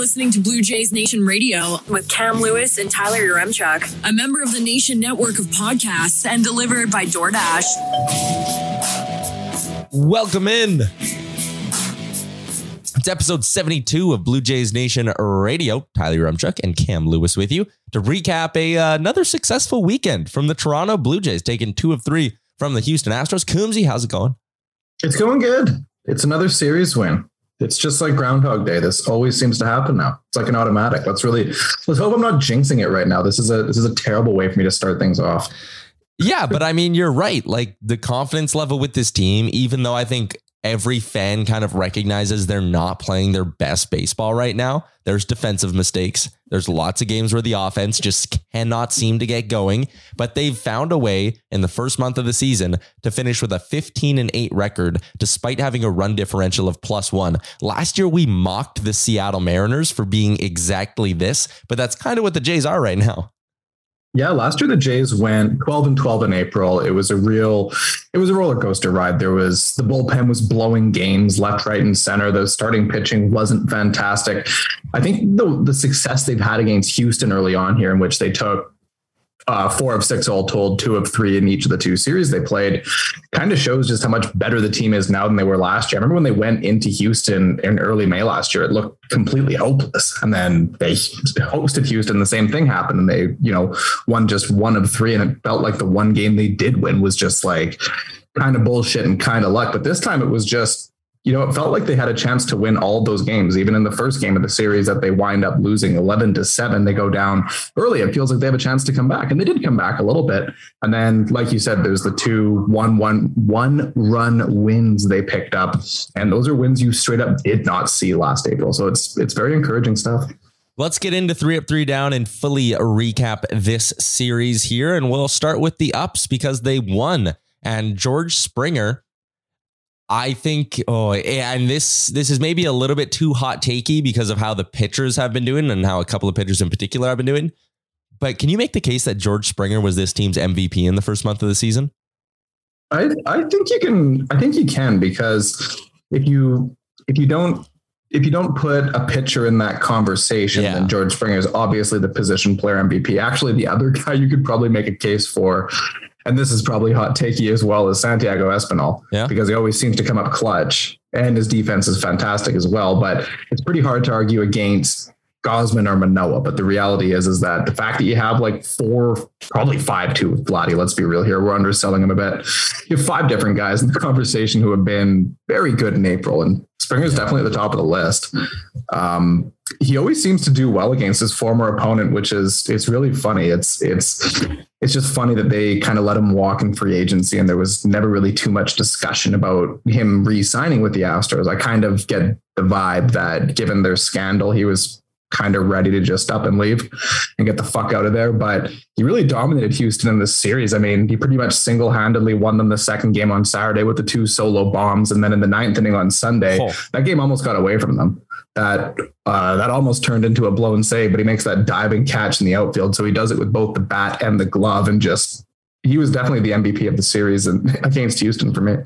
Listening to Blue Jays Nation Radio with Cam Lewis and Tyler Yaremchuk, a member of the Nation network of podcasts and delivered by DoorDash. Welcome in. It's episode 72 of Blue Jays Nation Radio. Tyler Yaremchuk and Cam Lewis with you to recap a uh, another successful weekend from the Toronto Blue Jays, taking two of three from the Houston Astros. Coombsy, how's it going? It's going good. It's another series win. It's just like Groundhog Day. This always seems to happen now. It's like an automatic. Let's really let's hope I'm not jinxing it right now. This is a this is a terrible way for me to start things off. Yeah, but I mean, you're right. Like the confidence level with this team, even though I think every fan kind of recognizes they're not playing their best baseball right now, there's defensive mistakes. There's lots of games where the offense just cannot seem to get going, but they've found a way in the first month of the season to finish with a 15 and 8 record despite having a run differential of plus 1. Last year we mocked the Seattle Mariners for being exactly this, but that's kind of what the Jays are right now. Yeah, last year the Jays went 12 and 12 in April. It was a real it was a roller coaster ride. There was the bullpen was blowing games left, right, and center. The starting pitching wasn't fantastic. I think the the success they've had against Houston early on here, in which they took uh, four of six all told, two of three in each of the two series they played, kind of shows just how much better the team is now than they were last year. I remember when they went into Houston in early May last year, it looked completely hopeless. And then they hosted Houston, the same thing happened. And they, you know, won just one of three. And it felt like the one game they did win was just like kind of bullshit and kind of luck. But this time it was just you know, it felt like they had a chance to win all those games, even in the first game of the series that they wind up losing 11 to 7. They go down early. It feels like they have a chance to come back. And they did come back a little bit. And then, like you said, there's the two one one one run wins they picked up. And those are wins you straight up did not see last April. So it's it's very encouraging stuff. Let's get into three up, three down and fully recap this series here. And we'll start with the ups because they won. And George Springer I think oh and this this is maybe a little bit too hot takey because of how the pitchers have been doing and how a couple of pitchers in particular have been doing. But can you make the case that George Springer was this team's MVP in the first month of the season? I I think you can I think you can because if you if you don't if you don't put a pitcher in that conversation, yeah. then George Springer is obviously the position player MVP. Actually, the other guy you could probably make a case for and this is probably hot takey as well as Santiago Espinal, yeah. because he always seems to come up clutch, and his defense is fantastic as well. But it's pretty hard to argue against Gausman or Manoah. But the reality is, is that the fact that you have like four, probably five, two with Vladdy, let's be real here, we're underselling him a bit. You have five different guys in the conversation who have been very good in April, and Springer's definitely at the top of the list. Um, he always seems to do well against his former opponent, which is it's really funny. It's it's it's just funny that they kind of let him walk in free agency, and there was never really too much discussion about him re-signing with the Astros. I kind of get the vibe that given their scandal, he was kind of ready to just up and leave and get the fuck out of there. But he really dominated Houston in this series. I mean, he pretty much single handedly won them the second game on Saturday with the two solo bombs. And then in the ninth inning on Sunday, oh. that game almost got away from them. That uh, that almost turned into a blown save, but he makes that diving catch in the outfield. So he does it with both the bat and the glove and just he was definitely the MVP of the series and against Houston for me.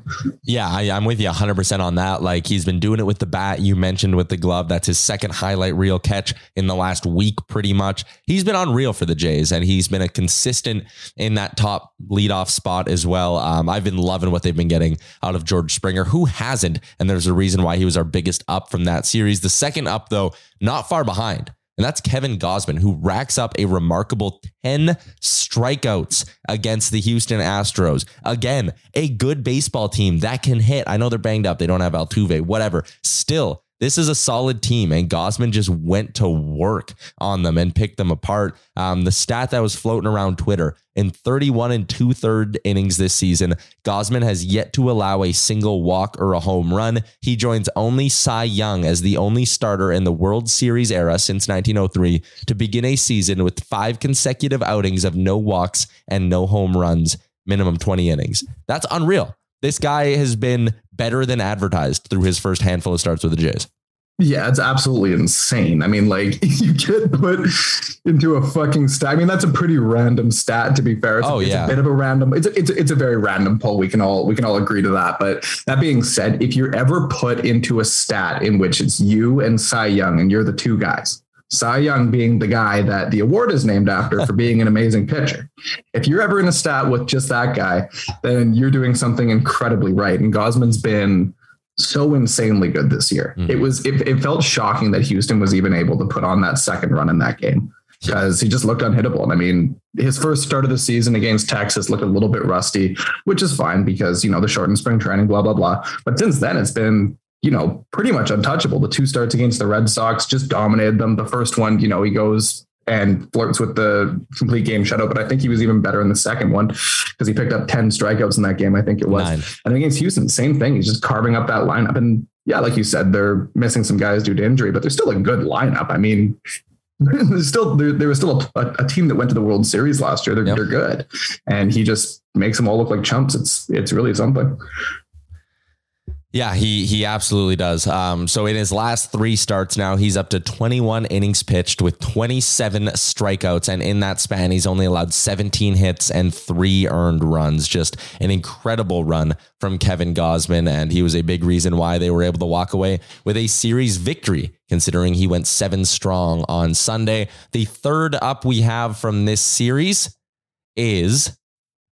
Yeah, I, am with you 100% on that. Like he's been doing it with the bat. You mentioned with the glove. That's his second highlight reel catch in the last week, pretty much. He's been unreal for the Jays and he's been a consistent in that top leadoff spot as well. Um, I've been loving what they've been getting out of George Springer, who hasn't. And there's a reason why he was our biggest up from that series. The second up, though, not far behind and that's Kevin Gausman, who racks up a remarkable 10 strikeouts against the Houston Astros. Again, a good baseball team that can hit. I know they're banged up. They don't have Altuve, whatever. Still, this is a solid team, and Gausman just went to work on them and picked them apart. Um, the stat that was floating around Twitter in 31 and two third innings this season, Gausman has yet to allow a single walk or a home run. He joins only Cy Young as the only starter in the World Series era since 1903 to begin a season with five consecutive outings of no walks and no home runs, minimum 20 innings. That's unreal. This guy has been better than advertised through his first handful of starts with the Jays. Yeah, it's absolutely insane. I mean, like you get put into a fucking stat. I mean, that's a pretty random stat. To be fair, it's, oh, it's yeah. a bit of a random. It's a, it's a, it's a very random poll. We can all we can all agree to that. But that being said, if you're ever put into a stat in which it's you and Cy Young and you're the two guys, Cy Young being the guy that the award is named after for being an amazing pitcher. If you're ever in a stat with just that guy, then you're doing something incredibly right. And Gausman's been so insanely good this year. Mm-hmm. It was it, it, felt shocking that Houston was even able to put on that second run in that game because he just looked unhittable. And I mean, his first start of the season against Texas looked a little bit rusty, which is fine because you know the shortened spring training, blah blah blah. But since then, it's been you know, pretty much untouchable. The two starts against the Red Sox just dominated them. The first one, you know, he goes and flirts with the complete game shutout, but I think he was even better in the second one because he picked up 10 strikeouts in that game. I think it was. Nine. And against Houston, same thing. He's just carving up that lineup. And yeah, like you said, they're missing some guys due to injury, but they're still a good lineup. I mean, there's still there, there was still a, a, team that went to the World Series last year. They're, yep. they're good, and he just makes them all look like chumps. It's it's really something. Yeah, he he absolutely does. Um, so in his last three starts now, he's up to 21 innings pitched with 27 strikeouts, and in that span, he's only allowed 17 hits and three earned runs. Just an incredible run from Kevin Gausman, and he was a big reason why they were able to walk away with a series victory. Considering he went seven strong on Sunday, the third up we have from this series is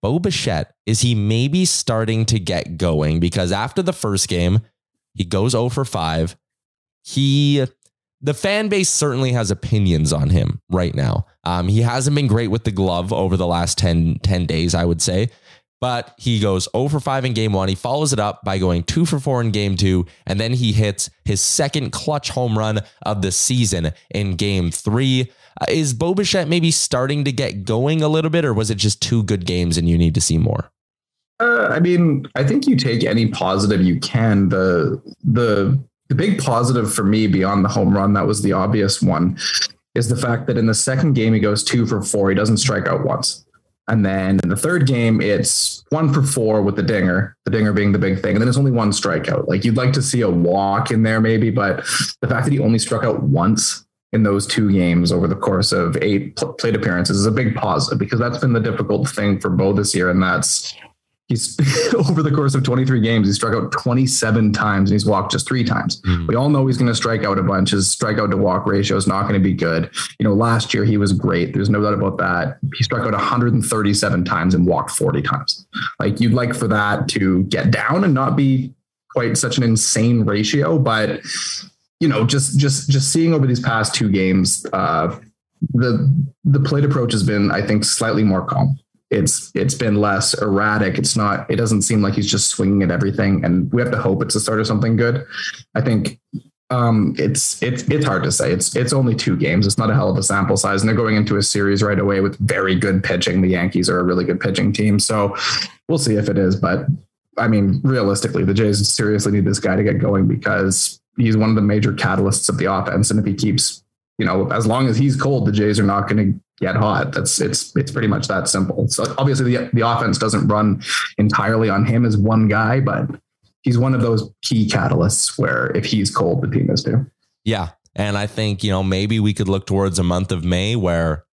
Bo Bichette, is he maybe starting to get going? Because after the first game, he goes 0 for 5. He the fan base certainly has opinions on him right now. Um, he hasn't been great with the glove over the last 10, 10 days, I would say. But he goes 0 for 5 in game one. He follows it up by going 2 for 4 in game two. And then he hits his second clutch home run of the season in game three. Uh, is Bo Bichette maybe starting to get going a little bit, or was it just two good games and you need to see more? Uh, I mean, I think you take any positive you can. The the the big positive for me beyond the home run, that was the obvious one, is the fact that in the second game he goes two for four. He doesn't strike out once. And then in the third game, it's one for four with the dinger, the dinger being the big thing. And then it's only one strikeout. Like you'd like to see a walk in there, maybe, but the fact that he only struck out once in those two games over the course of eight plate appearances is a big positive because that's been the difficult thing for Bo this year. And that's he's over the course of 23 games, he struck out 27 times and he's walked just three times. Mm. We all know he's going to strike out a bunch. His strikeout to walk ratio is not going to be good. You know, last year he was great. There's no doubt about that. He struck out 137 times and walked 40 times. Like you'd like for that to get down and not be quite such an insane ratio, but you know, just just just seeing over these past two games, uh, the the plate approach has been, I think, slightly more calm. It's it's been less erratic. It's not. It doesn't seem like he's just swinging at everything. And we have to hope it's the start of something good. I think um, it's it's it's hard to say. It's it's only two games. It's not a hell of a sample size, and they're going into a series right away with very good pitching. The Yankees are a really good pitching team, so we'll see if it is. But I mean, realistically, the Jays seriously need this guy to get going because he's one of the major catalysts of the offense. And if he keeps, you know, as long as he's cold, the Jays are not going to get hot. That's it's it's pretty much that simple. So obviously the the offense doesn't run entirely on him as one guy, but he's one of those key catalysts where if he's cold, the team is too. Yeah. And I think, you know, maybe we could look towards a month of May where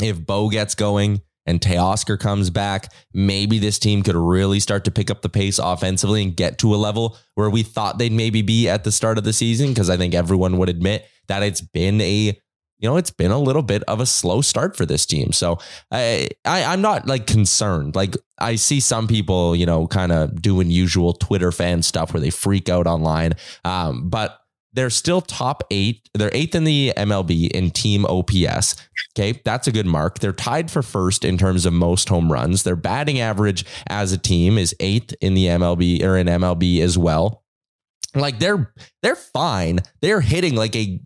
if Bo gets going, and Teoscar comes back, maybe this team could really start to pick up the pace offensively and get to a level where we thought they'd maybe be at the start of the season. Because I think everyone would admit that it's been a you know, it's been a little bit of a slow start for this team. So I, I I'm not like concerned. Like I see some people, you know, kind of doing usual Twitter fan stuff where they freak out online. Um, but they're still top eight. They're eighth in the MLB in team OPS. Okay. That's a good mark. They're tied for first in terms of most home runs. Their batting average as a team is eighth in the MLB or in MLB as well. Like they're they're fine. They're hitting like a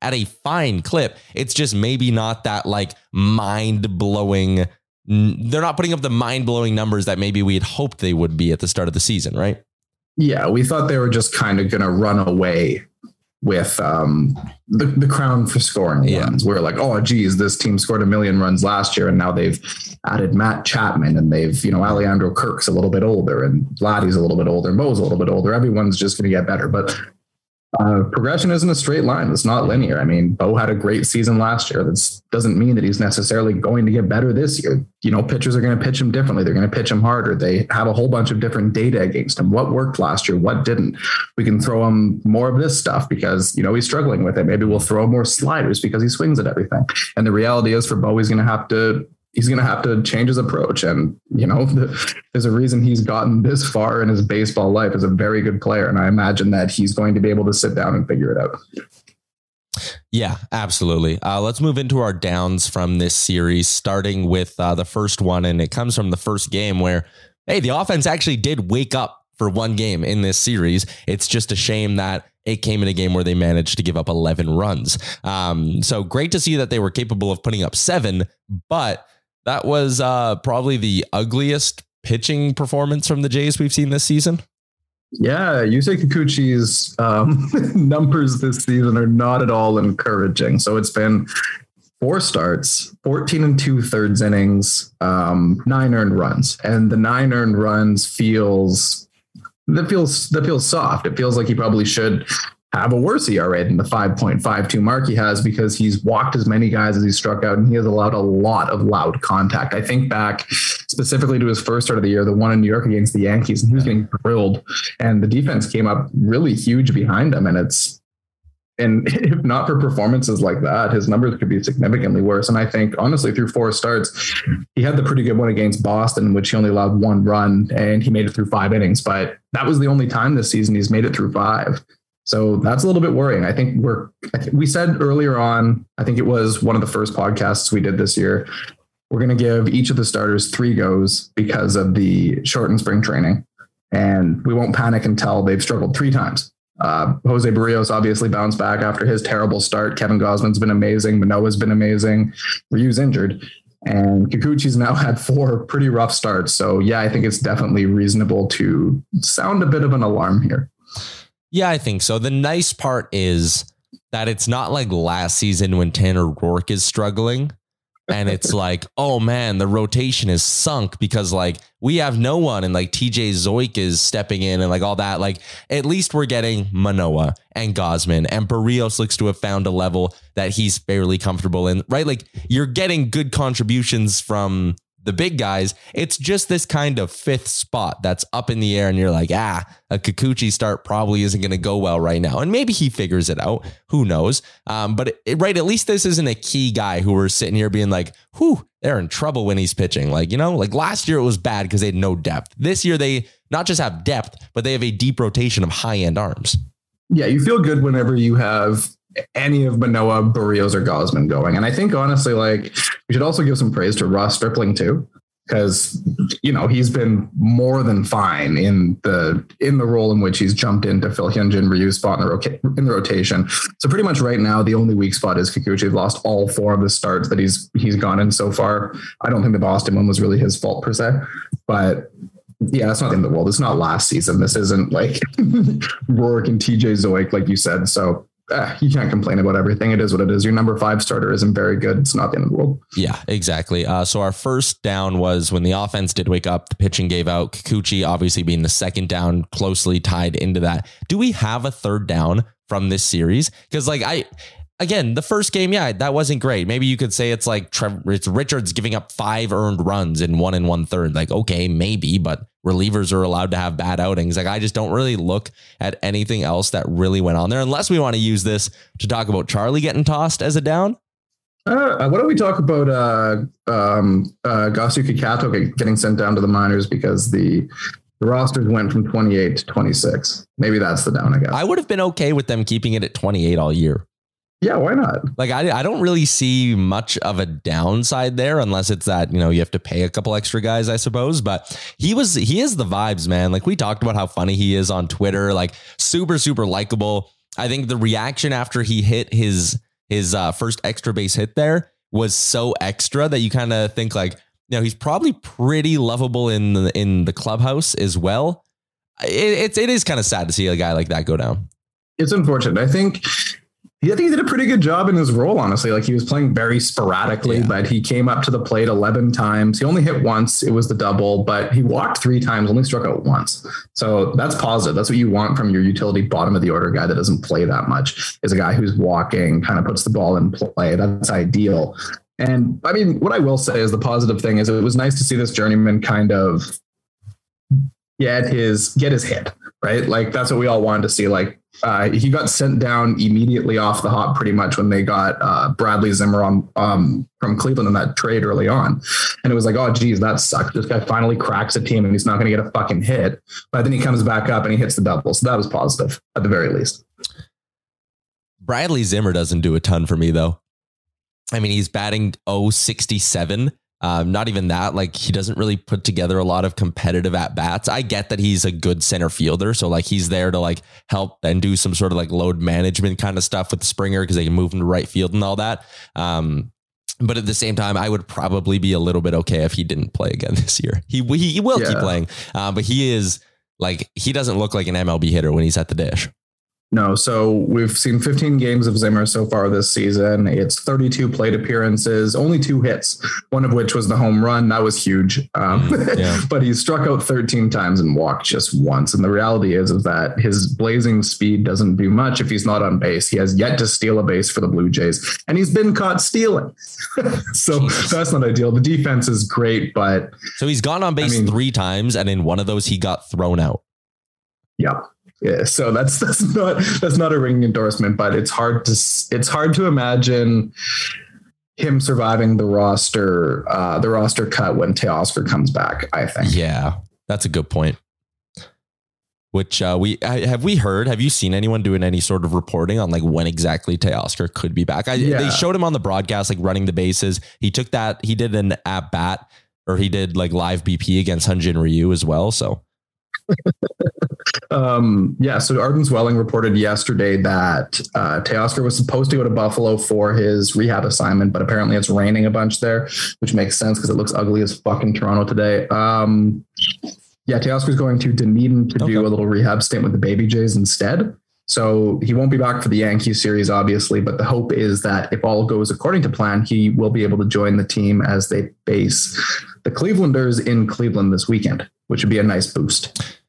at a fine clip. It's just maybe not that like mind blowing. They're not putting up the mind blowing numbers that maybe we had hoped they would be at the start of the season, right? Yeah, we thought they were just kind of going to run away with um, the, the crown for scoring yeah. runs. We're like, oh, geez, this team scored a million runs last year, and now they've added Matt Chapman, and they've, you know, Alejandro Kirk's a little bit older, and Vladdy's a little bit older, Bo's a little bit older. Everyone's just going to get better. But uh, progression isn't a straight line. It's not linear. I mean, Bo had a great season last year. That doesn't mean that he's necessarily going to get better this year. You know, pitchers are going to pitch him differently. They're going to pitch him harder. They have a whole bunch of different data against him. What worked last year? What didn't? We can throw him more of this stuff because, you know, he's struggling with it. Maybe we'll throw more sliders because he swings at everything. And the reality is for Bo, he's going to have to he's going to have to change his approach. And, you know, the, there's a reason he's gotten this far in his baseball life as a very good player. And I imagine that he's going to be able to sit down and figure it out. Yeah, absolutely. Uh, let's move into our downs from this series, starting with uh, the first one. And it comes from the first game where, hey, the offense actually did wake up for one game in this series. It's just a shame that it came in a game where they managed to give up 11 runs. Um, so great to see that they were capable of putting up seven, but that was uh, probably the ugliest pitching performance from the Jays we've seen this season. Yeah, Yusei Kikuchi's um, numbers this season are not at all encouraging. So it's been four starts, 14 and two thirds innings, um, nine earned runs. And the nine earned runs feels that feels that feels soft. It feels like he probably should have a worse ERA than the 5.52 mark he has because he's walked as many guys as he struck out and he has allowed a lot of loud contact. I think back specifically to his first start of the year, the one in New York against the Yankees, and he was getting drilled and the defense came up really huge behind him. And it's, and if not for performances like that, his numbers could be significantly worse. And I think honestly, through four starts, he had the pretty good one against Boston, which he only allowed one run and he made it through five innings. But that was the only time this season he's made it through five. So that's a little bit worrying. I think we're, we said earlier on, I think it was one of the first podcasts we did this year. We're going to give each of the starters three goes because of the shortened spring training. And we won't panic until they've struggled three times. Uh, Jose Berrios obviously bounced back after his terrible start. Kevin Gausman's been amazing. Manoah's been amazing. Ryu's injured. And Kikuchi's now had four pretty rough starts. So, yeah, I think it's definitely reasonable to sound a bit of an alarm here. Yeah, I think so. The nice part is that it's not like last season when Tanner Roark is struggling. And it's like, oh man, the rotation is sunk because like we have no one and like TJ Zeuch is stepping in and like all that. Like at least we're getting Manoah and Gausman and Berrios looks to have found a level that he's fairly comfortable in, right? Like you're getting good contributions from the big guys. It's just this kind of fifth spot that's up in the air, and you're like, ah, a Kikuchi start probably isn't going to go well right now. And maybe he figures it out. Who knows? Um, but it, right, at least this isn't a key guy who we're sitting here being like, whew, they're in trouble when he's pitching. Like, you know, like last year it was bad because they had no depth. This year they not just have depth, but they have a deep rotation of high end arms. Yeah, you feel good whenever you have any of Manoah, Berrios, or Gausman going. And I think honestly, like we should also give some praise to Ross Stripling too, because you know he's been more than fine in the in the role in which he's jumped into Phil Hyunjin Ryu's spot in the, roca- in the rotation. So pretty much right now, the only weak spot is Kikuchi. He's lost all four of the starts that he's he's gone in so far. I don't think the Boston one was really his fault per se, but yeah, that's not in the world. It's not last season. This isn't like Roark and TJ Zeuch, like you said. So uh, you can't complain about everything. It is what it is. Your number five starter isn't very good. It's not the end of the world. Yeah, exactly. Uh, so our first down was when the offense did wake up, the pitching gave out. Kikuchi obviously being the second down, closely tied into that. Do we have a third down from this series? Because like I, again, the first game, yeah, that wasn't great. Maybe you could say it's like Trevor, it's Richards giving up five earned runs in one and one third. Like, okay, maybe, but relievers are allowed to have bad outings. Like, I just don't really look at anything else that really went on there, unless we want to use this to talk about Charlie getting tossed as a down. Uh, why don't we talk about uh, um, uh, Gosuke Kato getting sent down to the minors because the the rosters went from 28 to 26. Maybe that's the down, I guess. I would have been okay with them keeping it at 28 all year. Yeah, why not? Like I, I don't really see much of a downside there unless it's that, you know, you have to pay a couple extra guys, I suppose. But he was he is the vibes, man. Like we talked about how funny he is on Twitter, like super, super likable. I think the reaction after he hit his his uh, first extra base hit there was so extra that you kind of think like, you know, he's probably pretty lovable in the in the clubhouse as well. It, it's it is kind of sad to see a guy like that go down. It's unfortunate. I think I think he did a pretty good job in his role, honestly. Like he was playing very sporadically, yeah. but he came up to the plate 11 times. He only hit once. It was the double, but he walked three times, only struck out once. So that's positive. That's what you want from your utility bottom of the order guy that doesn't play that much, is a guy who's walking, kind of puts the ball in play. That's ideal. And I mean, what I will say is the positive thing is it was nice to see this journeyman kind of get his get his hit right? Like that's what we all wanted to see. Like uh, he got sent down immediately off the hop, pretty much when they got uh, Bradley Zimmer on um, from Cleveland in that trade early on, and it was like, oh geez, that sucks. This guy finally cracks a team, and he's not going to get a fucking hit. But then he comes back up and he hits the double, so that was positive at the very least. Bradley Zimmer doesn't do a ton for me though. I mean, he's batting 067 um, not even that, like he doesn't really put together a lot of competitive at bats. I get that he's a good center fielder, so like he's there to like help and do some sort of like load management kind of stuff with Springer because they can move him to right field and all that. Um, but at the same time, I would probably be a little bit okay if he didn't play again this year. He he, he will yeah. keep playing, uh, but he is like he doesn't look like an MLB hitter when he's at the dish. No, so we've seen 15 games of Zimmer so far this season. It's 32 plate appearances, only two hits, one of which was the home run. That was huge. Um, mm, yeah. but he struck out 13 times and walked just once. And the reality is, is that his blazing speed doesn't do much if he's not on base. He has yet to steal a base for the Blue Jays, and he's been caught stealing. so Jesus. that's not ideal. The defense is great, but so he's gone on base I mean, three times, and in one of those, he got thrown out. Yeah. Yeah, so that's that's not that's not a ringing endorsement, but it's hard to it's hard to imagine him surviving the roster uh, the roster cut when Teoscar comes back. I think. Yeah, that's a good point. Which uh, we have we heard? Have you seen anyone doing any sort of reporting on like when exactly Teoscar could be back? I, yeah. They showed him on the broadcast like running the bases. He took that. He did an at bat or he did like live BP against Hyun-Jin Ryu as well. So um, yeah, so Arden Zwelling reported yesterday that uh, Teoscar was supposed to go to Buffalo for his rehab assignment, but apparently it's raining a bunch there, which makes sense because it looks ugly as fucking Toronto today. Um, yeah, Teoscar's going to Dunedin to okay. do a little rehab stint with the Baby Jays instead. So he won't be back for the Yankee series, obviously, but the hope is that if all goes according to plan, he will be able to join the team as they face the Clevelanders in Cleveland this weekend, which would be a nice boost.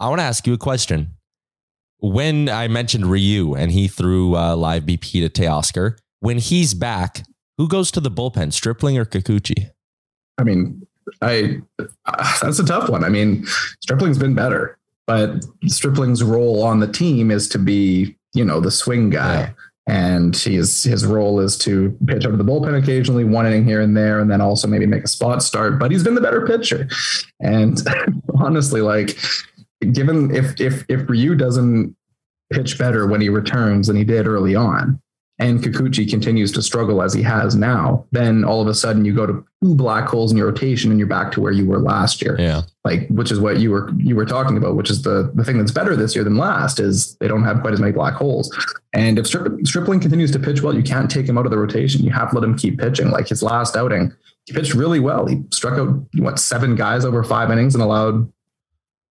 I want to ask you a question. When I mentioned Ryu and he threw uh, live BP to Teoscar, when he's back, who goes to the bullpen, Stripling or Kikuchi? I mean, I uh, that's a tough one. I mean, Stripling's been better, but Stripling's role on the team is to be, you know, the swing guy. Yeah. And his his role is to pitch over the bullpen occasionally, one inning here and there, and then also maybe make a spot start. But he's been the better pitcher. And honestly, like given if if if Ryu doesn't pitch better when he returns than he did early on, and Kikuchi continues to struggle as he has now, then all of a sudden you go to two black holes in your rotation and you're back to where you were last year. Yeah. Like which is what you were you were talking about, which is the the thing that's better this year than last is they don't have quite as many black holes. And if Stripling continues to pitch well, you can't take him out of the rotation. You have to let him keep pitching. Like his last outing, he pitched really well. He struck out what seven guys over five innings and allowed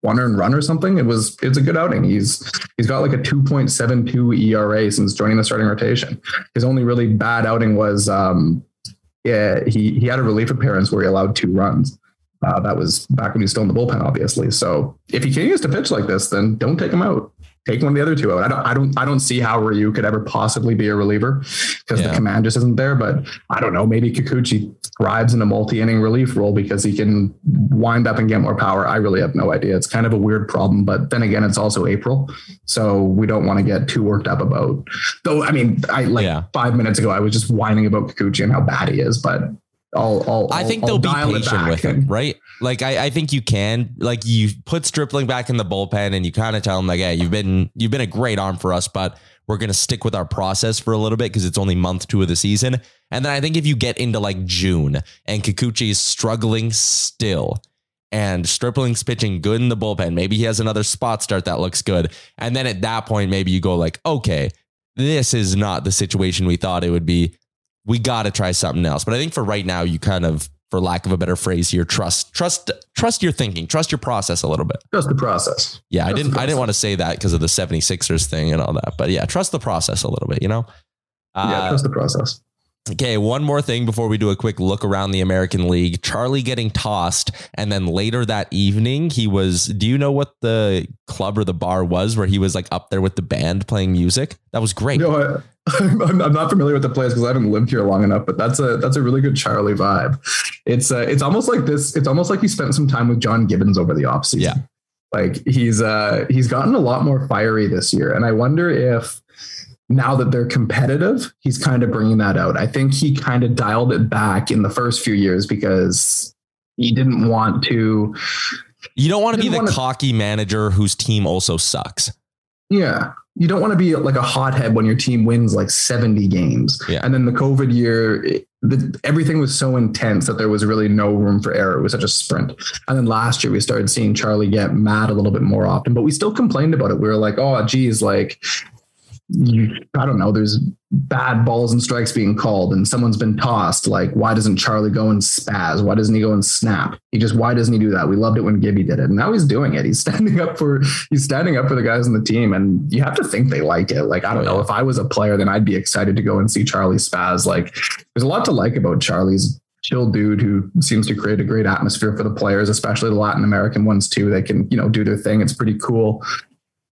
one earned run or something. It was it's a good outing. He's he's got like a 2.72 ERA since joining the starting rotation. His only really bad outing was um yeah, he he had a relief appearance where he allowed two runs. Uh, that was back when he was still in the bullpen, obviously. So if he continues to pitch like this, then don't take him out. take one of the other two out. I don't, I don't, I don't see how Ryu could ever possibly be a reliever because yeah. the command just isn't there. But I don't know. Maybe Kikuchi thrives in a multi-inning relief role because he can wind up and get more power. I really have no idea. It's kind of a weird problem. But then again, it's also April, so we don't want to get too worked up about. Though, I mean, I like yeah. five minutes ago, I was just whining about Kikuchi and how bad he is, but I'll, I'll, i think they'll I'll be patient with him, right? Like I, I think you can. Like you put Stripling back in the bullpen, and you kind of tell him like, "Hey, you've been you've been a great arm for us, but we're gonna stick with our process for a little bit because it's only month two of the season." And then I think if you get into like June and Kikuchi is struggling still, and Stripling's pitching good in the bullpen, maybe he has another spot start that looks good, and then at that point, maybe you go like, "Okay, this is not the situation we thought it would be." we got to try something else. But I think for right now, you kind of, for lack of a better phrase here, trust, trust, trust your thinking, trust your process a little bit. Trust the process. Yeah, trust I didn't, I didn't want to say that because of the 76ers thing and all that, but yeah, trust the process a little bit, you know? Uh, yeah, trust the process. Okay, one more thing before we do a quick look around the American League. Charlie getting tossed, and then later that evening, he was. Do you know what the club or the bar was where he was like up there with the band playing music? That was great. No, I'm, I'm not familiar with the place because I haven't lived here long enough, but that's a that's a really good Charlie vibe. It's uh, it's almost like this. It's almost like he spent some time with John Gibbons over the offseason. Yeah, like he's uh he's gotten a lot more fiery this year, and I wonder if now that they're competitive, he's kind of bringing that out. I think he kind of dialed it back in the first few years because he didn't want to. You don't want to be the cocky manager whose team also sucks. Yeah you don't want to be like a hothead when your team wins like 70 games. Yeah. And then the COVID year, it, the, everything was so intense that there was really no room for error. It was such a sprint. And then last year we started seeing Charlie get mad a little bit more often, but we still complained about it. We were like, oh, geez, like you, I don't know, there's bad balls and strikes being called and someone's been tossed. Like, why doesn't Charlie go and spaz? Why doesn't he go and snap? He just, why doesn't he do that? We loved it when Gibby did it. And now he's doing it. He's standing up for, he's standing up for the guys on the team. And you have to think they like it. Like, I don't know if I was a player, then I'd be excited to go and see Charlie spaz. Like there's a lot to like about Charlie's chill dude who seems to create a great atmosphere for the players, especially the Latin American ones too. They can, you know, do their thing. It's pretty cool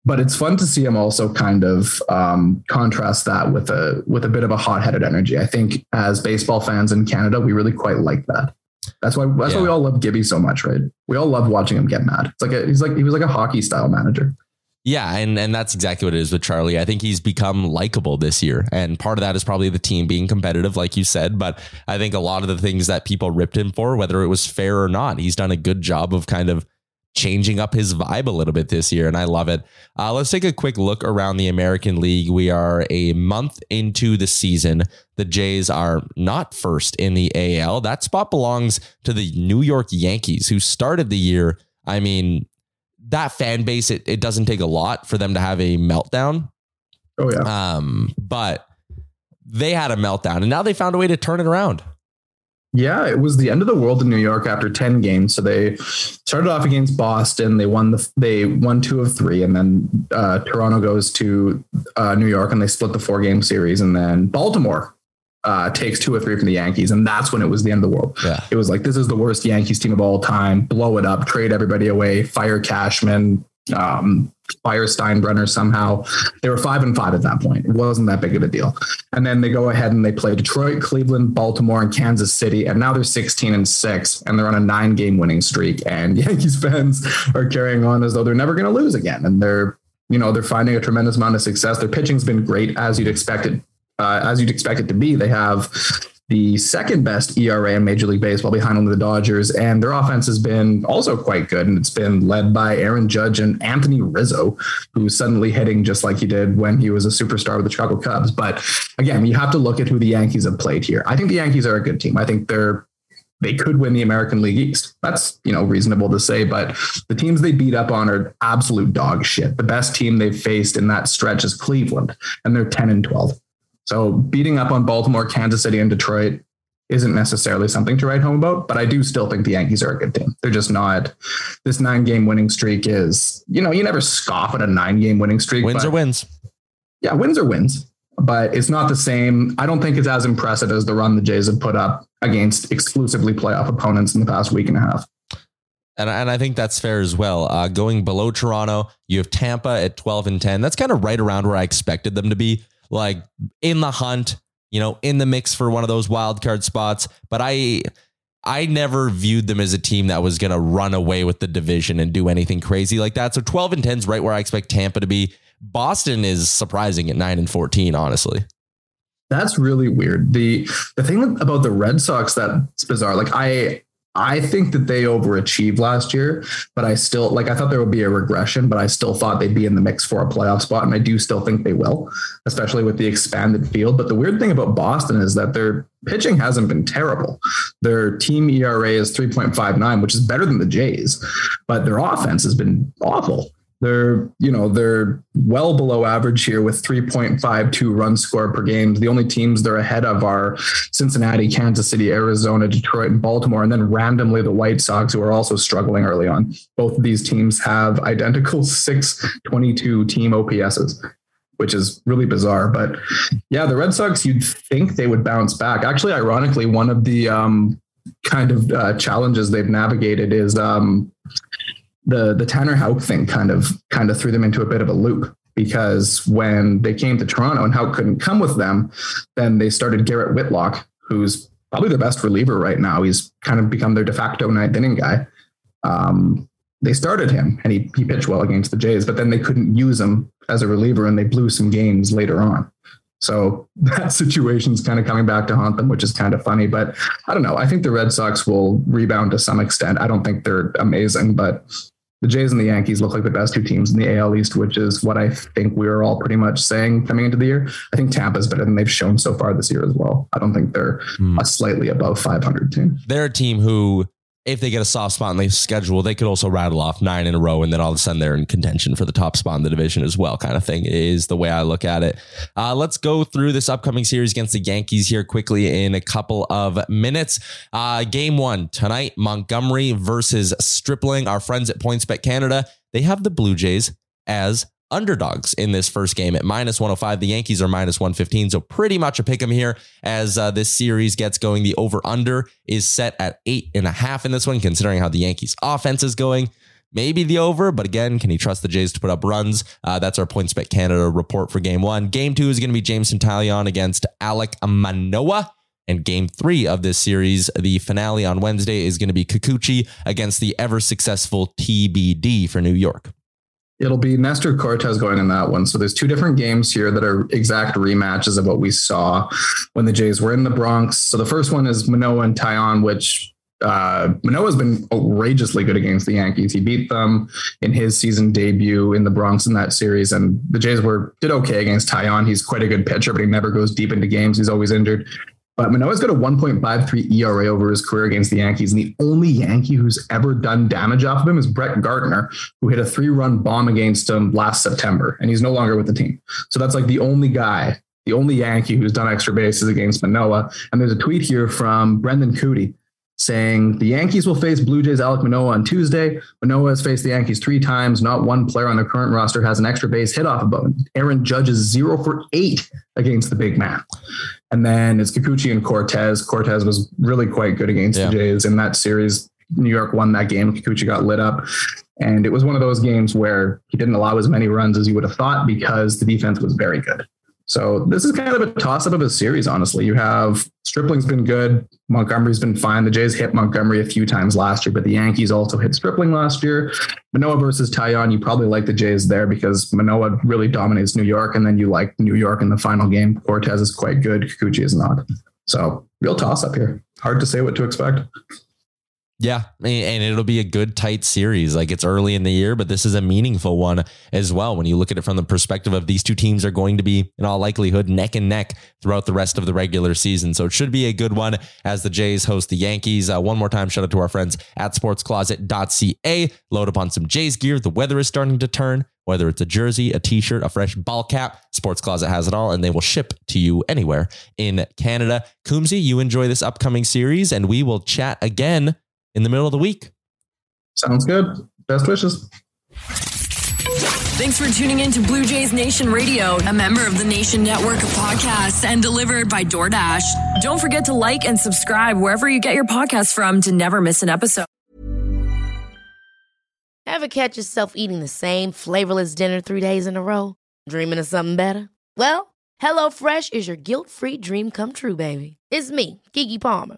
but it's fun to see him also kind of um, contrast that with a with a bit of a hot-headed energy. I think as baseball fans in Canada, we really quite like that. That's why that's yeah. why we all love Gibby so much, right? We all love watching him get mad. It's like a, he's like he was like a hockey style manager. Yeah, and and that's exactly what it is with Charlie. I think he's become likable this year, and part of that is probably the team being competitive, like you said. But I think a lot of the things that people ripped him for, whether it was fair or not, he's done a good job of kind of changing up his vibe a little bit this year, and I love it. Uh, let's take a quick look around the American League. We are a month into the season. The Jays are not first in the AL. That spot belongs to the New York Yankees, who started the year. I mean, that fan base, it, it doesn't take a lot for them to have a meltdown. Oh, yeah. Um, but they had a meltdown, and now they found a way to turn it around. Yeah, it was the end of the world in New York after 10 games. So they started off against Boston. They won the they won two of three, and then uh, Toronto goes to uh, New York and they split the four game series. And then Baltimore uh, takes two or three from the Yankees, and that's when it was the end of the world. Yeah. It was like this is the worst Yankees team of all time. Blow it up, trade everybody away, fire Cashman, um, fire Steinbrenner somehow. They were five and five at that point. It wasn't that big of a deal. And then they go ahead and they play Detroit, Cleveland, Baltimore, and Kansas City. And now they're 16 and six, and they're on a nine game winning streak. And Yankees fans are carrying on as though they're never going to lose again. And they're, you know, they're finding a tremendous amount of success. Their pitching's been great as you'd expect it. Uh, as you'd expect it to be, they have the second best ERA in Major League Baseball behind only the Dodgers. And their offense has been also quite good. And it's been led by Aaron Judge and Anthony Rizzo, who's suddenly hitting just like he did when he was a superstar with the Chicago Cubs. But again, you have to look at who the Yankees have played here. I think the Yankees are a good team. I think they're they could win the American League East. That's, you know, reasonable to say, but the teams they beat up on are absolute dog shit. The best team they've faced in that stretch is Cleveland, and they're 10 and 12. So beating up on Baltimore, Kansas City, and Detroit isn't necessarily something to write home about, but I do still think the Yankees are a good team. They're just not. This nine game winning streak is, you know, you never scoff at a nine game winning streak. Wins but, or wins. Yeah, wins or wins, but it's not the same. I don't think it's as impressive as the run the Jays have put up against exclusively playoff opponents in the past week and a half. And, and I think that's fair as well. Uh, going below Toronto, you have Tampa at 12 and 10. That's kind of right around where I expected them to be, like in the hunt, you know, in the mix for one of those wild card spots. But I I never viewed them as a team that was to run away with the division and do anything crazy like that. So 12 and 10 is right where I expect Tampa to be. Boston is surprising at 9 and 14, honestly. That's really weird. The the thing about the Red Sox that's bizarre. Like I I think that they overachieved last year, but I still like I thought there would be a regression, but I still thought they'd be in the mix for a playoff spot. And I do still think they will, especially with the expanded field. But the weird thing about Boston is that their pitching hasn't been terrible. Their team ERA is 3.59, which is better than the Jays, but their offense has been awful. They're, you know, they're well below average here with 3.52 runs scored per game. The only teams they're ahead of are Cincinnati, Kansas City, Arizona, Detroit, and Baltimore, and then randomly the White Sox, who are also struggling early on. Both of these teams have identical 622 team OPSs which is really bizarre. But yeah, the Red Sox, you'd think they would bounce back. Actually, ironically, one of the um, kind of uh, challenges they've navigated is um, the the Tanner Houck thing kind of kind of threw them into a bit of a loop because when they came to Toronto and Houck couldn't come with them, then they started Garrett Whitlock, who's probably their best reliever right now. He's kind of become their de facto ninth inning guy. Um, they started him and he, he pitched well against the Jays, but then they couldn't use him as a reliever and they blew some games later on. So that situation's kind of coming back to haunt them, which is kind of funny. But I don't know. I think the Red Sox will rebound to some extent. I don't think they're amazing, but the Jays and the Yankees look like the best two teams in the AL East, which is what I think we were all pretty much saying coming into the year. I think Tampa's better than they've shown so far this year as well. I don't think they're hmm. a slightly above 500 team. They're a team who if they get a soft spot in the schedule, they could also rattle off nine in a row, and then all of a sudden they're in contention for the top spot in the division as well. Kind of thing is the way I look at it. Uh, let's go through this upcoming series against the Yankees here quickly in a couple of minutes. Uh, game one tonight: Montgomery versus Stripling. Our friends at PointsBet Canada they have the Blue Jays as underdogs in this first game at minus 105. The Yankees are minus 115. So pretty much a pick pick 'em here as uh, this series gets going. The over under is set at eight and a half in this one, considering how the Yankees offense is going. Maybe the over, but again, can you trust the Jays to put up runs? Uh, that's our PointsBet Canada report for game one. Game two is going to be Jameson Taillon against Alec Manoah. And game three of this series, the finale on Wednesday, is going to be Kikuchi against the ever successful TBD for New York. It'll be Nestor Cortes going in that one. So there's two different games here that are exact rematches of what we saw when the Jays were in the Bronx. So the first one is Manoah and Taillon, which uh, Manoah's been outrageously good against the Yankees. He beat them in his season debut in the Bronx in that series, and the Jays were did okay against Taillon. He's quite a good pitcher, but he never goes deep into games. He's always injured. But Manoah's got a 1.53 ERA over his career against the Yankees. And the only Yankee who's ever done damage off of him is Brett Gardner, who hit a three run bomb against him last September. And he's no longer with the team. So that's like the only guy, the only Yankee who's done extra bases against Manoah. And there's a tweet here from Brendan Kuty saying the Yankees will face Blue Jays Alec Manoah on Tuesday. Manoah has faced the Yankees three times. Not one player on their current roster has an extra base hit off of him. Aaron Judge is zero for eight against the big man. And then it's Kikuchi and Cortes. Cortes was really quite good against yeah. the Jays in that series. New York won that game. Kikuchi got lit up. And it was one of those games where he didn't allow as many runs as you would have thought because the defense was very good. So this is kind of a toss up of a series, honestly. You have Stripling's been good. Montgomery's been fine. The Jays hit Montgomery a few times last year, but the Yankees also hit Stripling last year. Manoah versus Taillon, you probably like the Jays there because Manoah really dominates New York, and then you like New York in the final game. Cortes is quite good. Kikuchi is not. So real toss up here. Hard to say what to expect. Yeah, and it'll be a good tight series. Like it's early in the year, but this is a meaningful one as well. When you look at it from the perspective of these two teams are going to be, in all likelihood, neck and neck throughout the rest of the regular season. So it should be a good one as the Jays host the Yankees. Uh, one more time, shout out to our friends at sportscloset.ca. Load up on some Jays gear. The weather is starting to turn. Whether it's a jersey, a t-shirt, a fresh ball cap, Sports Closet has it all, and they will ship to you anywhere in Canada. Coombsy, you enjoy this upcoming series, and we will chat again in the middle of the week. Sounds good. Best wishes. Thanks for tuning in to Blue Jays Nation Radio, a member of the Nation Network of podcasts and delivered by DoorDash. Don't forget to like and subscribe wherever you get your podcasts from to never miss an episode. Ever catch yourself eating the same flavorless dinner three days in a row? Dreaming of something better? Well, HelloFresh is your guilt-free dream come true, baby. It's me, Keke Palmer.